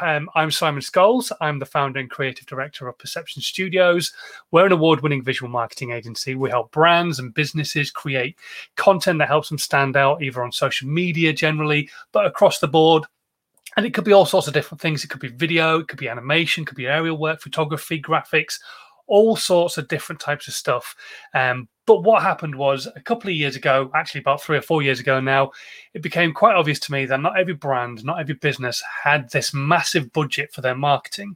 Um, I'm Simon Scholes. I'm the founder and creative director of Perception Studios. We're an award winning visual marketing agency. We help brands and businesses create content that helps them stand out, either on social media generally, but across the board. And it could be all sorts of different things. It could be video, it could be animation, it could be aerial work, photography, graphics, all sorts of different types of stuff. Um, but what happened was a couple of years ago, actually about three or four years ago now, it became quite obvious to me that not every brand, not every business had this massive budget for their marketing.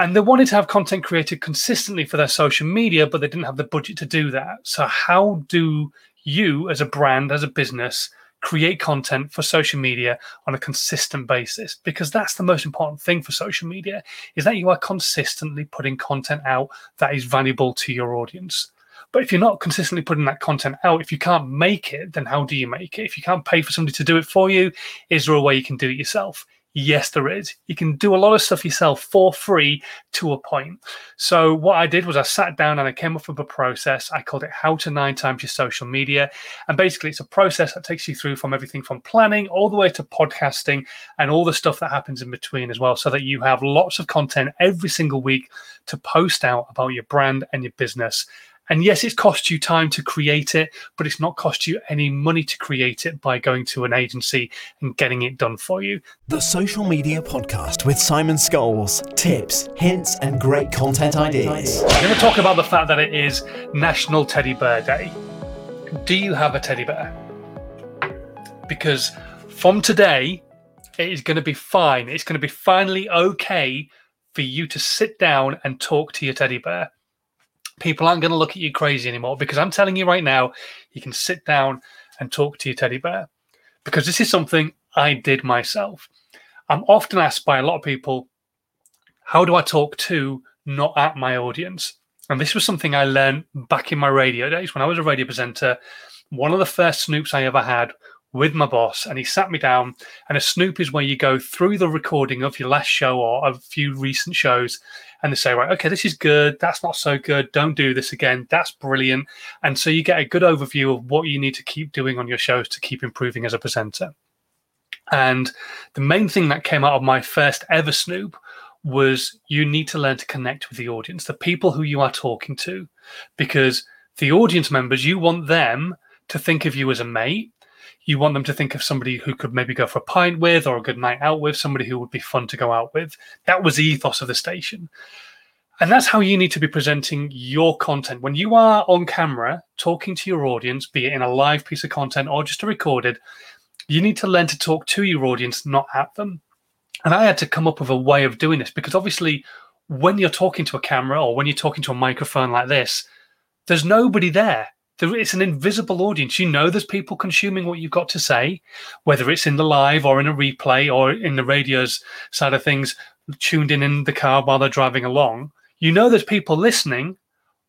And they wanted to have content created consistently for their social media, but they didn't have the budget to do that. So, how do you, as a brand, as a business, create content for social media on a consistent basis because that's the most important thing for social media is that you are consistently putting content out that is valuable to your audience but if you're not consistently putting that content out if you can't make it then how do you make it if you can't pay for somebody to do it for you is there a way you can do it yourself Yes, there is. You can do a lot of stuff yourself for free to a point. So, what I did was I sat down and I came up with a process. I called it How to Nine Times Your Social Media. And basically, it's a process that takes you through from everything from planning all the way to podcasting and all the stuff that happens in between as well, so that you have lots of content every single week to post out about your brand and your business. And yes, it's cost you time to create it, but it's not cost you any money to create it by going to an agency and getting it done for you. The Social Media Podcast with Simon Scholes. Tips, hints, and great content ideas. I'm going to talk about the fact that it is National Teddy Bear Day. Do you have a teddy bear? Because from today, it is going to be fine. It's going to be finally okay for you to sit down and talk to your teddy bear people aren't going to look at you crazy anymore because I'm telling you right now, you can sit down and talk to your teddy bear because this is something I did myself. I'm often asked by a lot of people, how do I talk to, not at my audience? And this was something I learned back in my radio days when I was a radio presenter. One of the first snoops I ever had with my boss, and he sat me down. And a snoop is where you go through the recording of your last show or a few recent shows, and they say, right, okay, this is good. That's not so good. Don't do this again. That's brilliant. And so you get a good overview of what you need to keep doing on your shows to keep improving as a presenter. And the main thing that came out of my first ever Snoop was you need to learn to connect with the audience, the people who you are talking to, because the audience members, you want them to think of you as a mate you want them to think of somebody who could maybe go for a pint with or a good night out with, somebody who would be fun to go out with. That was the ethos of the station. And that's how you need to be presenting your content. When you are on camera talking to your audience, be it in a live piece of content or just a recorded, you need to learn to talk to your audience, not at them. And I had to come up with a way of doing this because obviously, when you're talking to a camera or when you're talking to a microphone like this, there's nobody there it's an invisible audience. You know, there's people consuming what you've got to say, whether it's in the live or in a replay or in the radio's side of things, tuned in in the car while they're driving along. You know, there's people listening,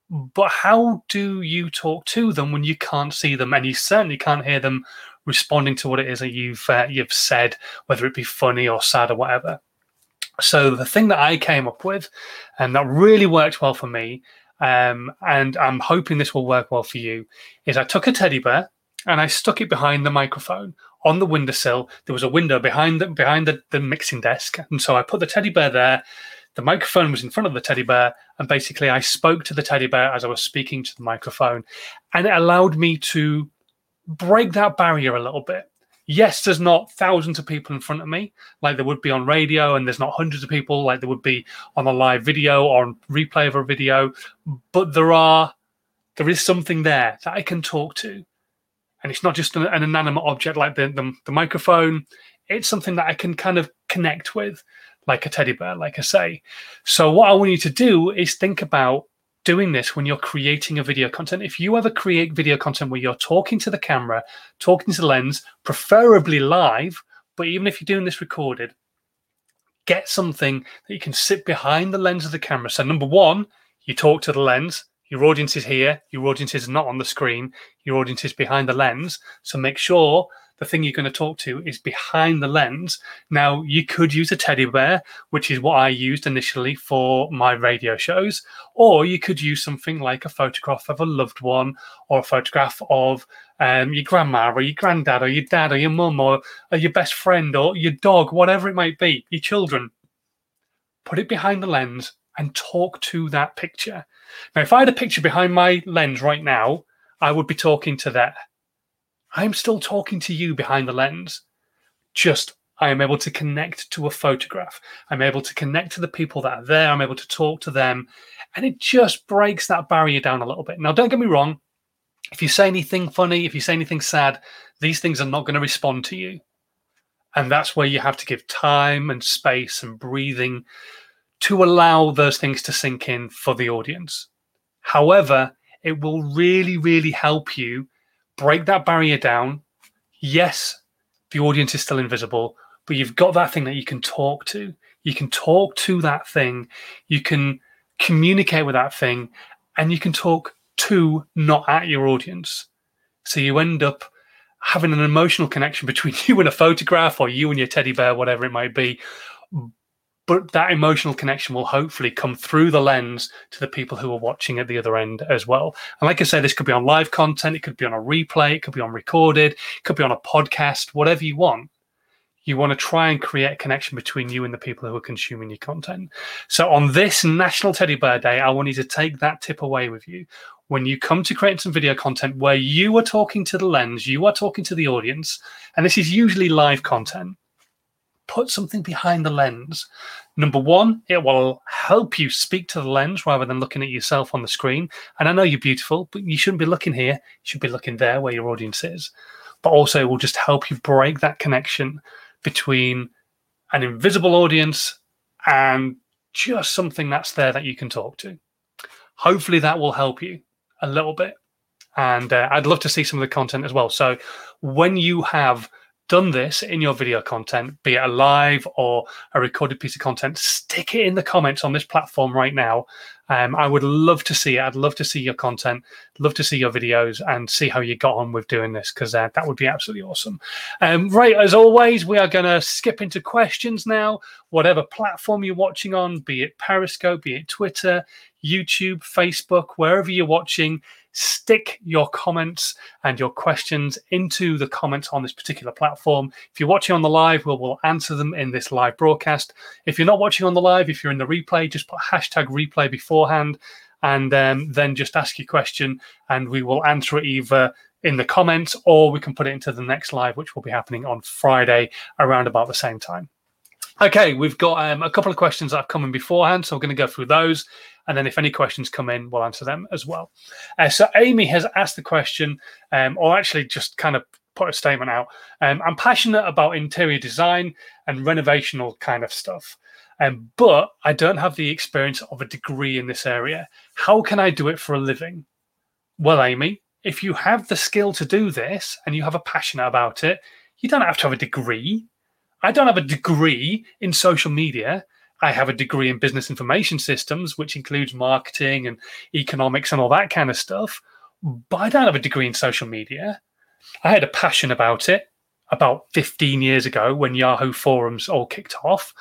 but how do you talk to them when you can't see them and you certainly can't hear them responding to what it is that you've uh, you've said, whether it be funny or sad or whatever? So the thing that I came up with, and that really worked well for me, um, and I'm hoping this will work well for you, is I took a teddy bear and I stuck it behind the microphone on the windowsill. There was a window behind the, behind the, the mixing desk, and so I put the teddy bear there. The microphone was in front of the teddy bear, and basically I spoke to the teddy bear as I was speaking to the microphone, and it allowed me to break that barrier a little bit yes, there's not thousands of people in front of me like there would be on radio, and there's not hundreds of people like there would be on a live video or on replay of a video, but there are there is something there that I can talk to. And it's not just an, an inanimate object like the, the, the microphone. It's something that I can kind of connect with, like a teddy bear, like I say. So what I want you to do is think about doing this when you're creating a video content. If you ever create video content where you're talking to the camera, talking to the lens, preferably live, but even if you're doing this recorded, get something that you can sit behind the lens of the camera. So, number one, you talk to the lens. Your audience is here. Your audience is not on the screen. Your audience is behind the lens. So make sure the thing you're going to talk to is behind the lens. Now, you could use a teddy bear, which is what I used initially for my radio shows, or you could use something like a photograph of a loved one or a photograph of um, your grandma or your granddad or your dad or your mum or, or your best friend or your dog, whatever it might be, your children. put it behind the lens, and talk to that picture. Now, if I had a picture behind my lens right now, I would be talking to there. I'm still talking to you behind the lens. Just I am able to connect to a photograph. I'm able to connect to the people that are there. I'm able to talk to them. And it just breaks that barrier down a little bit. Now, don't get me wrong. If you say anything funny, if you say anything sad, these things are not going to respond to you. And that's where you have to give time and space and breathing to allow those things to sink in for the audience. However, it will really, really help you break that barrier down. Yes, the audience is still invisible, but you've got that thing that you can talk to. You can talk to that thing. You can communicate with that thing, and you can talk to, not at your audience. So you end up having an emotional connection between you and a photograph or you and your teddy bear, whatever it might be. But that emotional connection will hopefully come through the lens to the people who are watching at the other end as well. And like I said, this could be on live content, it could be on a replay, it could be on recorded, it could be on a podcast, whatever you want you want to try and create a connection between you and the people who are consuming your content. So on this National Teddy Bear Day, I want you to take that tip away with you. When you come to create some video content where you are talking to the lens, you are talking to the audience, and this is usually live content, put something behind the lens. Number one, it will help you speak to the lens rather than looking at yourself on the screen. And I know you're beautiful, but you shouldn't be looking here. You should be looking there where your audience is. But also, it will just help you break that connection between an invisible audience and just something that's there that you can talk to. Hopefully, that will help you a little bit. And uh, I'd love to see some of the content as well. So, when you have done this in your video content, be it a live or a recorded piece of content, stick it in the comments on this platform right now. Um, I would love to see it. I'd love to see your content, love to see your videos and see how you got on with doing this because uh, that would be absolutely awesome. Um, right, as always, we are going to skip into questions now. Whatever platform you're watching on, be it Periscope, be it Twitter, YouTube, Facebook, wherever you're watching, stick your comments and your questions into the comments on this particular platform. If you're watching on the live, we'll, we'll answer them in this live broadcast. If you're not watching on the live, if you're in the replay, just put hashtag replay beforehand and um, then just ask your question and we will answer it either in the comments or we can put it into the next live, which will be happening on Friday around about the same time. Okay, we've got um, a couple of questions that have come in beforehand, so we're going to go through those. And then if any questions come in, we'll answer them as well. Uh, so Amy has asked the question, um, or actually just kind of put a statement out. Um, I'm passionate about interior design and renovational kind of stuff, um, but I don't have the experience of a degree in this area. How can I do it for a living? Well, Amy, if you have the skill to do this and you have a passion about it, you don't have to have a degree. I don't have a degree in social media. I have a degree in business information systems, which includes marketing and economics and all that kind of stuff. But I don't have a degree in social media. I had a passion about it about 15 years ago when Yahoo forums all kicked off.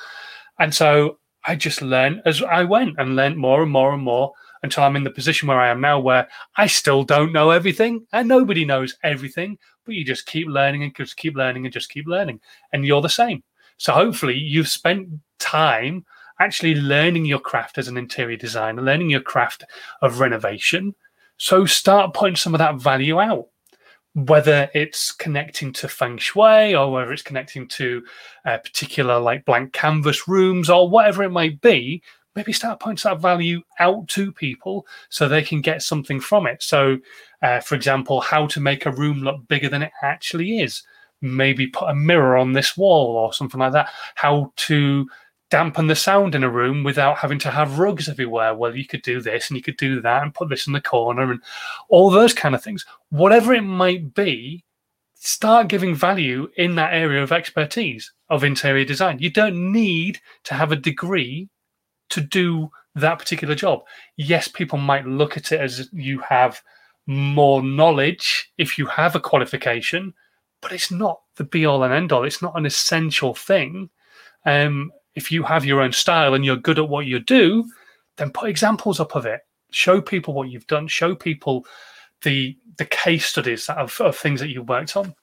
And so I just learned as I went and learned more and more and more until I'm in the position where I am now, where I still don't know everything and nobody knows everything, but you just keep learning and just keep learning and just keep learning. And you're the same. So hopefully you've spent time actually learning your craft as an interior designer, learning your craft of renovation. So start putting some of that value out, whether it's connecting to feng shui or whether it's connecting to a particular like blank canvas rooms or whatever it might be. Maybe start pointing that value out to people so they can get something from it. So, uh, for example, how to make a room look bigger than it actually is. Maybe put a mirror on this wall or something like that. How to dampen the sound in a room without having to have rugs everywhere. Well, you could do this and you could do that and put this in the corner and all those kind of things. Whatever it might be, start giving value in that area of expertise of interior design. You don't need to have a degree to do that particular job. Yes, people might look at it as you have more knowledge if you have a qualification, but it's not the be all and end all. It's not an essential thing. Um, if you have your own style and you're good at what you do, then put examples up of it. Show people what you've done. Show people the the case studies of, of things that you've worked on.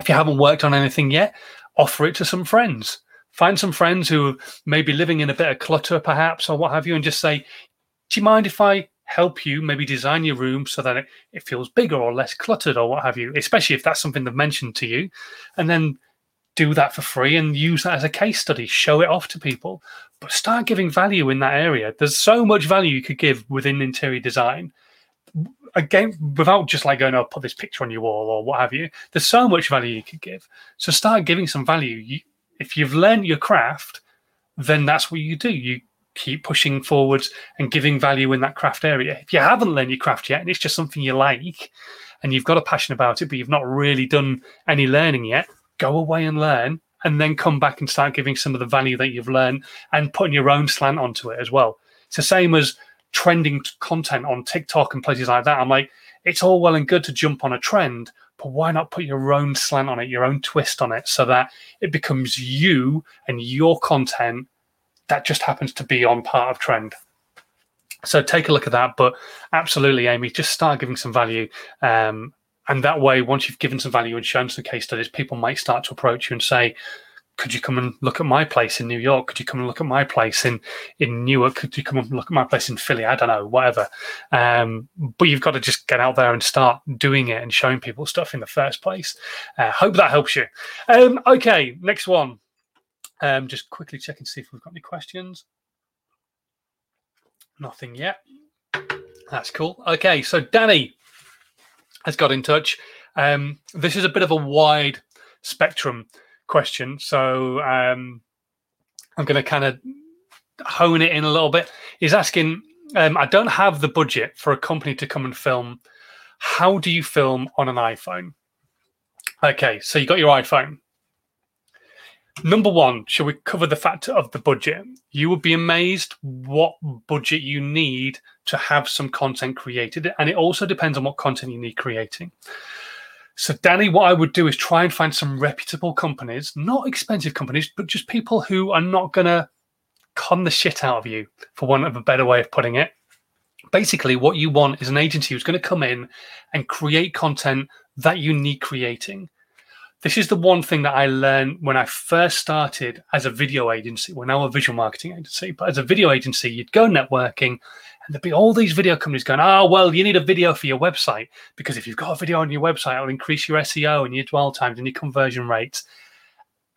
If you haven't worked on anything yet, offer it to some friends. Find some friends who may be living in a bit of clutter, perhaps, or what have you, and just say, Do you mind if I help you maybe design your room so that it, it feels bigger or less cluttered or what have you, especially if that's something they've mentioned to you. And then do that for free and use that as a case study, show it off to people, but start giving value in that area. There's so much value you could give within interior design. Again, without just like going, oh, put this picture on your wall or what have you, there's so much value you could give. So start giving some value. You, if you've learned your craft, then that's what you do. You keep pushing forwards and giving value in that craft area. If you haven't learned your craft yet and it's just something you like and you've got a passion about it, but you've not really done any learning yet, go away and learn and then come back and start giving some of the value that you've learned and putting your own slant onto it as well. It's the same as trending content on TikTok and places like that. I'm like, it's all well and good to jump on a trend, but why not put your own slant on it, your own twist on it, so that it becomes you and your content that just happens to be on part of trend. So take a look at that. But absolutely, Amy, just start giving some value. Um, and that way, once you've given some value and shown some case studies, people might start to approach you and say, could you come and look at my place in New York? Could you come and look at my place in in Newark? Could you come and look at my place in Philly? I don't know, whatever. Um, but you've got to just get out there and start doing it and showing people stuff in the first place. Uh, hope that helps you. Um, okay, next one. Um, just quickly check and see if we've got any questions. Nothing yet. That's cool. Okay, so Danny has got in touch. Um, this is a bit of a wide spectrum question, so um, I'm going to kind of hone it in a little bit. He's asking, um, I don't have the budget for a company to come and film. How do you film on an iPhone? Okay, so you got your iPhone. Number one, shall we cover the factor of the budget? You would be amazed what budget you need to have some content created. And it also depends on what content you need creating. So, Danny, what I would do is try and find some reputable companies, not expensive companies, but just people who are not going to con the shit out of you, for want of a better way of putting it. Basically, what you want is an agency who's going to come in and create content that you need creating this is the one thing that I learned when I first started as a video agency. We're now a visual marketing agency, but as a video agency, you'd go networking and there'd be all these video companies going, oh, well, you need a video for your website because if you've got a video on your website, it'll increase your SEO and your dwell times and your conversion rates.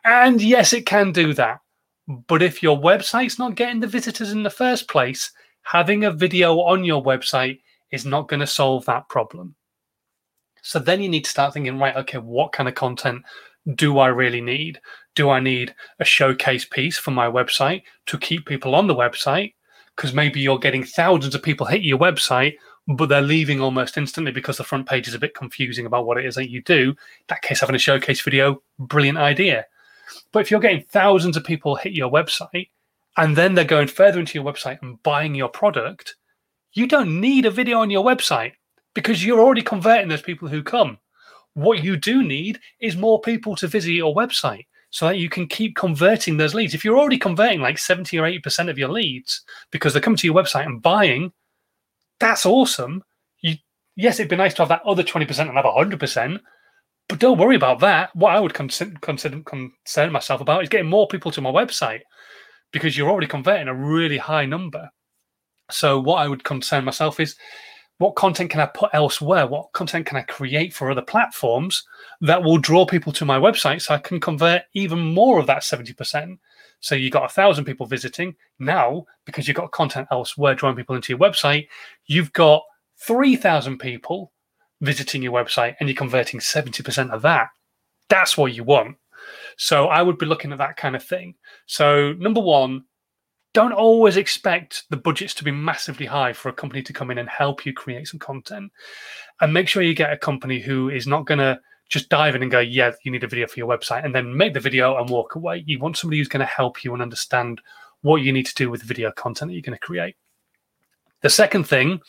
And yes, it can do that. But if your website's not getting the visitors in the first place, having a video on your website is not going to solve that problem. So then you need to start thinking, right, okay, what kind of content do I really need? Do I need a showcase piece for my website to keep people on the website? Because maybe you're getting thousands of people hit your website, but they're leaving almost instantly because the front page is a bit confusing about what it is that you do. In that case, having a showcase video, brilliant idea. But if you're getting thousands of people hit your website and then they're going further into your website and buying your product, you don't need a video on your website because you're already converting those people who come. What you do need is more people to visit your website so that you can keep converting those leads. If you're already converting like 70 or 80% of your leads because they're coming to your website and buying, that's awesome. You, yes, it'd be nice to have that other 20% and have 100%, but don't worry about that. What I would consider, concern myself about is getting more people to my website because you're already converting a really high number. So what I would concern myself is what content can I put elsewhere? What content can I create for other platforms that will draw people to my website so I can convert even more of that 70%? So you got a thousand people visiting. Now, because you've got content elsewhere drawing people into your website, you've got 3,000 people visiting your website and you're converting 70% of that. That's what you want. So I would be looking at that kind of thing. So, number one, don't always expect the budgets to be massively high for a company to come in and help you create some content. And make sure you get a company who is not going to just dive in and go, yeah, you need a video for your website, and then make the video and walk away. You want somebody who's going to help you and understand what you need to do with video content that you're going to create. The second thing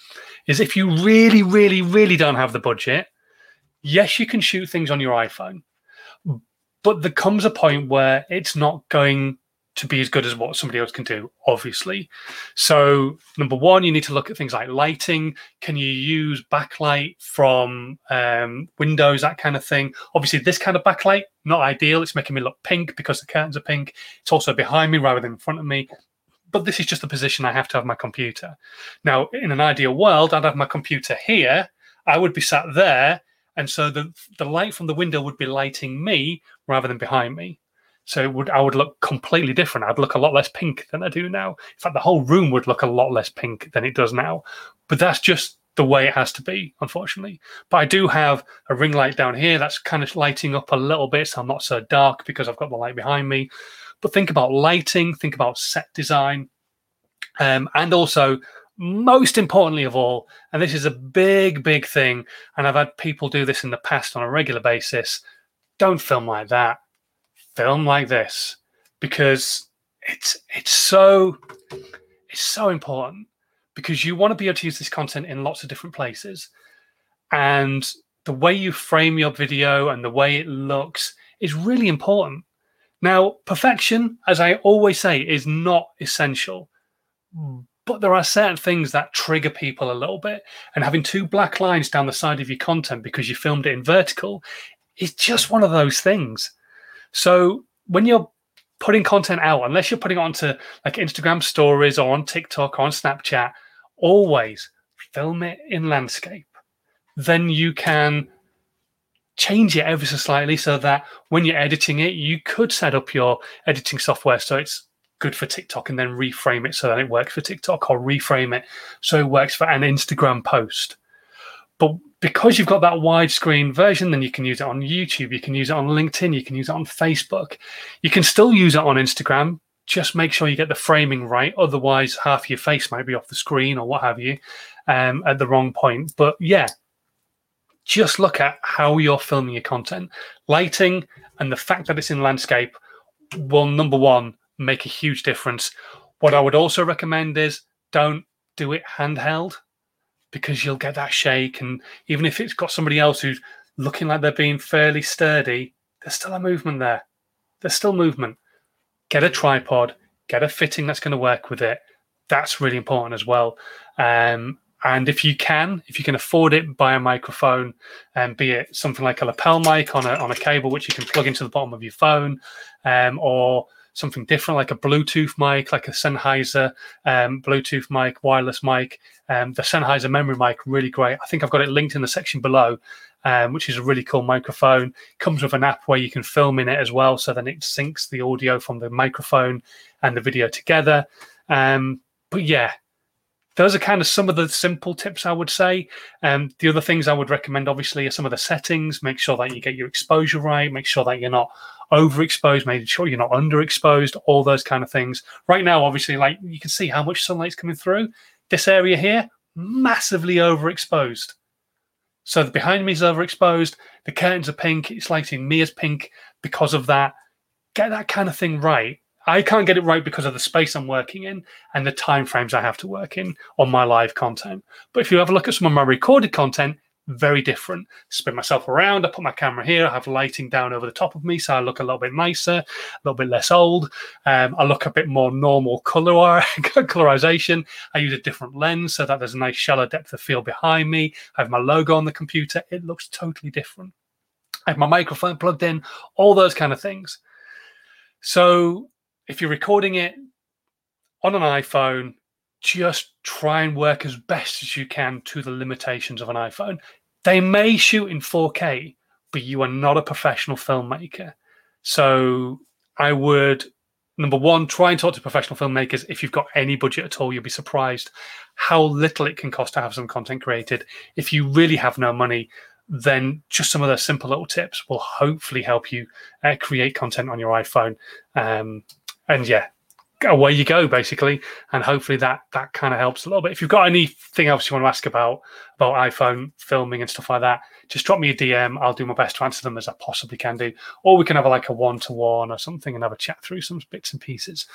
is if you really, really, really don't have the budget, yes, you can shoot things on your iPhone, but there comes a point where it's not going to be as good as what somebody else can do, obviously. So, number one, you need to look at things like lighting. Can you use backlight from um, windows, that kind of thing? Obviously, this kind of backlight, not ideal. It's making me look pink because the curtains are pink. It's also behind me rather than in front of me. But this is just the position I have to have my computer. Now, in an ideal world, I'd have my computer here. I would be sat there. And so the, the light from the window would be lighting me rather than behind me. So would I would look completely different. I'd look a lot less pink than I do now. In fact, the whole room would look a lot less pink than it does now. But that's just the way it has to be, unfortunately. But I do have a ring light down here that's kind of lighting up a little bit, so I'm not so dark because I've got the light behind me. But think about lighting, think about set design, um, and also most importantly of all, and this is a big, big thing, and I've had people do this in the past on a regular basis. Don't film like that film like this because it's it's so it's so important because you want to be able to use this content in lots of different places. And the way you frame your video and the way it looks is really important. Now perfection as i always say is not essential but there are certain things that trigger people a little bit. And having two black lines down the side of your content because you filmed it in vertical is just one of those things so when you're putting content out, unless you're putting it onto like Instagram stories or on TikTok or on Snapchat, always film it in landscape. Then you can change it ever so slightly so that when you're editing it, you could set up your editing software so it's good for TikTok and then reframe it so that it works for TikTok or reframe it so it works for an Instagram post. But because you've got that widescreen version, then you can use it on YouTube, you can use it on LinkedIn, you can use it on Facebook. You can still use it on Instagram. Just make sure you get the framing right. Otherwise, half your face might be off the screen or what have you um, at the wrong point. But yeah, just look at how you're filming your content. Lighting and the fact that it's in landscape will, number one, make a huge difference. What I would also recommend is don't do it handheld because you'll get that shake. And even if it's got somebody else who's looking like they're being fairly sturdy, there's still a movement there. There's still movement. Get a tripod, get a fitting that's going to work with it. That's really important as well. Um, and if you can, if you can afford it, buy a microphone, and um, be it something like a lapel mic on a on a cable which you can plug into the bottom of your phone, um, or something different, like a Bluetooth mic, like a Sennheiser um, Bluetooth mic, wireless mic. Um, the Sennheiser memory mic, really great. I think I've got it linked in the section below, um, which is a really cool microphone. Comes with an app where you can film in it as well, so then it syncs the audio from the microphone and the video together. Um, but yeah, those are kind of some of the simple tips I would say. Um, the other things I would recommend, obviously, are some of the settings. Make sure that you get your exposure right. Make sure that you're not overexposed. Make sure you're not underexposed. All those kind of things. Right now, obviously, like you can see how much sunlight's coming through. This area here, massively overexposed. So the behind me is overexposed. The curtains are pink. It's lighting me as pink because of that. Get that kind of thing right I can't get it right because of the space I'm working in and the time frames I have to work in on my live content. But if you have a look at some of my recorded content, very different. Spin myself around, I put my camera here, I have lighting down over the top of me, so I look a little bit nicer, a little bit less old. Um, I look a bit more normal color colorization. I use a different lens so that there's a nice shallow depth of field behind me. I have my logo on the computer. It looks totally different. I have my microphone plugged in, all those kind of things. So if you're recording it on an iPhone, just try and work as best as you can to the limitations of an iPhone. They may shoot in 4K, but you are not a professional filmmaker. So I would, number one, try and talk to professional filmmakers. If you've got any budget at all, you'll be surprised how little it can cost to have some content created. If you really have no money, then just some of those simple little tips will hopefully help you uh, create content on your iPhone. Um, and yeah, away you go basically and hopefully that that kind of helps a little bit if you've got anything else you want to ask about about iPhone filming and stuff like that, just drop me a DM. I'll do my best to answer them as I possibly can do. Or we can have like a one to one or something and have a chat through some bits and pieces.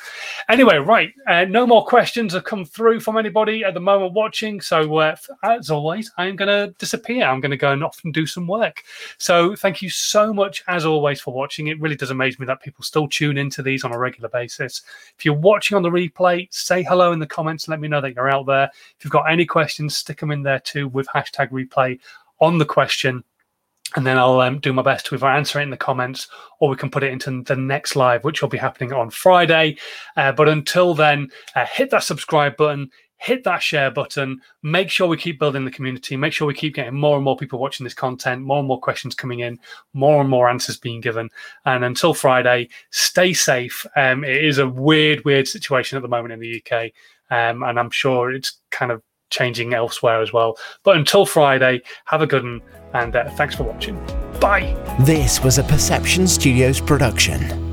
Anyway, right. Uh, no more questions have come through from anybody at the moment watching. So, uh, as always, I'm going to disappear. I'm going to go and off and do some work. So, thank you so much, as always, for watching. It really does amaze me that people still tune into these on a regular basis. If you're watching on the replay, say hello in the comments. Let me know that you're out there. If you've got any questions, stick them in there too with hashtag replay on the question and then I'll um, do my best to either answer it in the comments or we can put it into the next live, which will be happening on Friday. Uh, but until then, uh, hit that subscribe button, hit that share button. Make sure we keep building the community. Make sure we keep getting more and more people watching this content, more and more questions coming in, more and more answers being given. And until Friday, stay safe. Um, it is a weird, weird situation at the moment in the UK. Um, and I'm sure it's kind of changing elsewhere as well. But until Friday, have a good one and uh, thanks for watching. Bye. This was a Perception Studios production.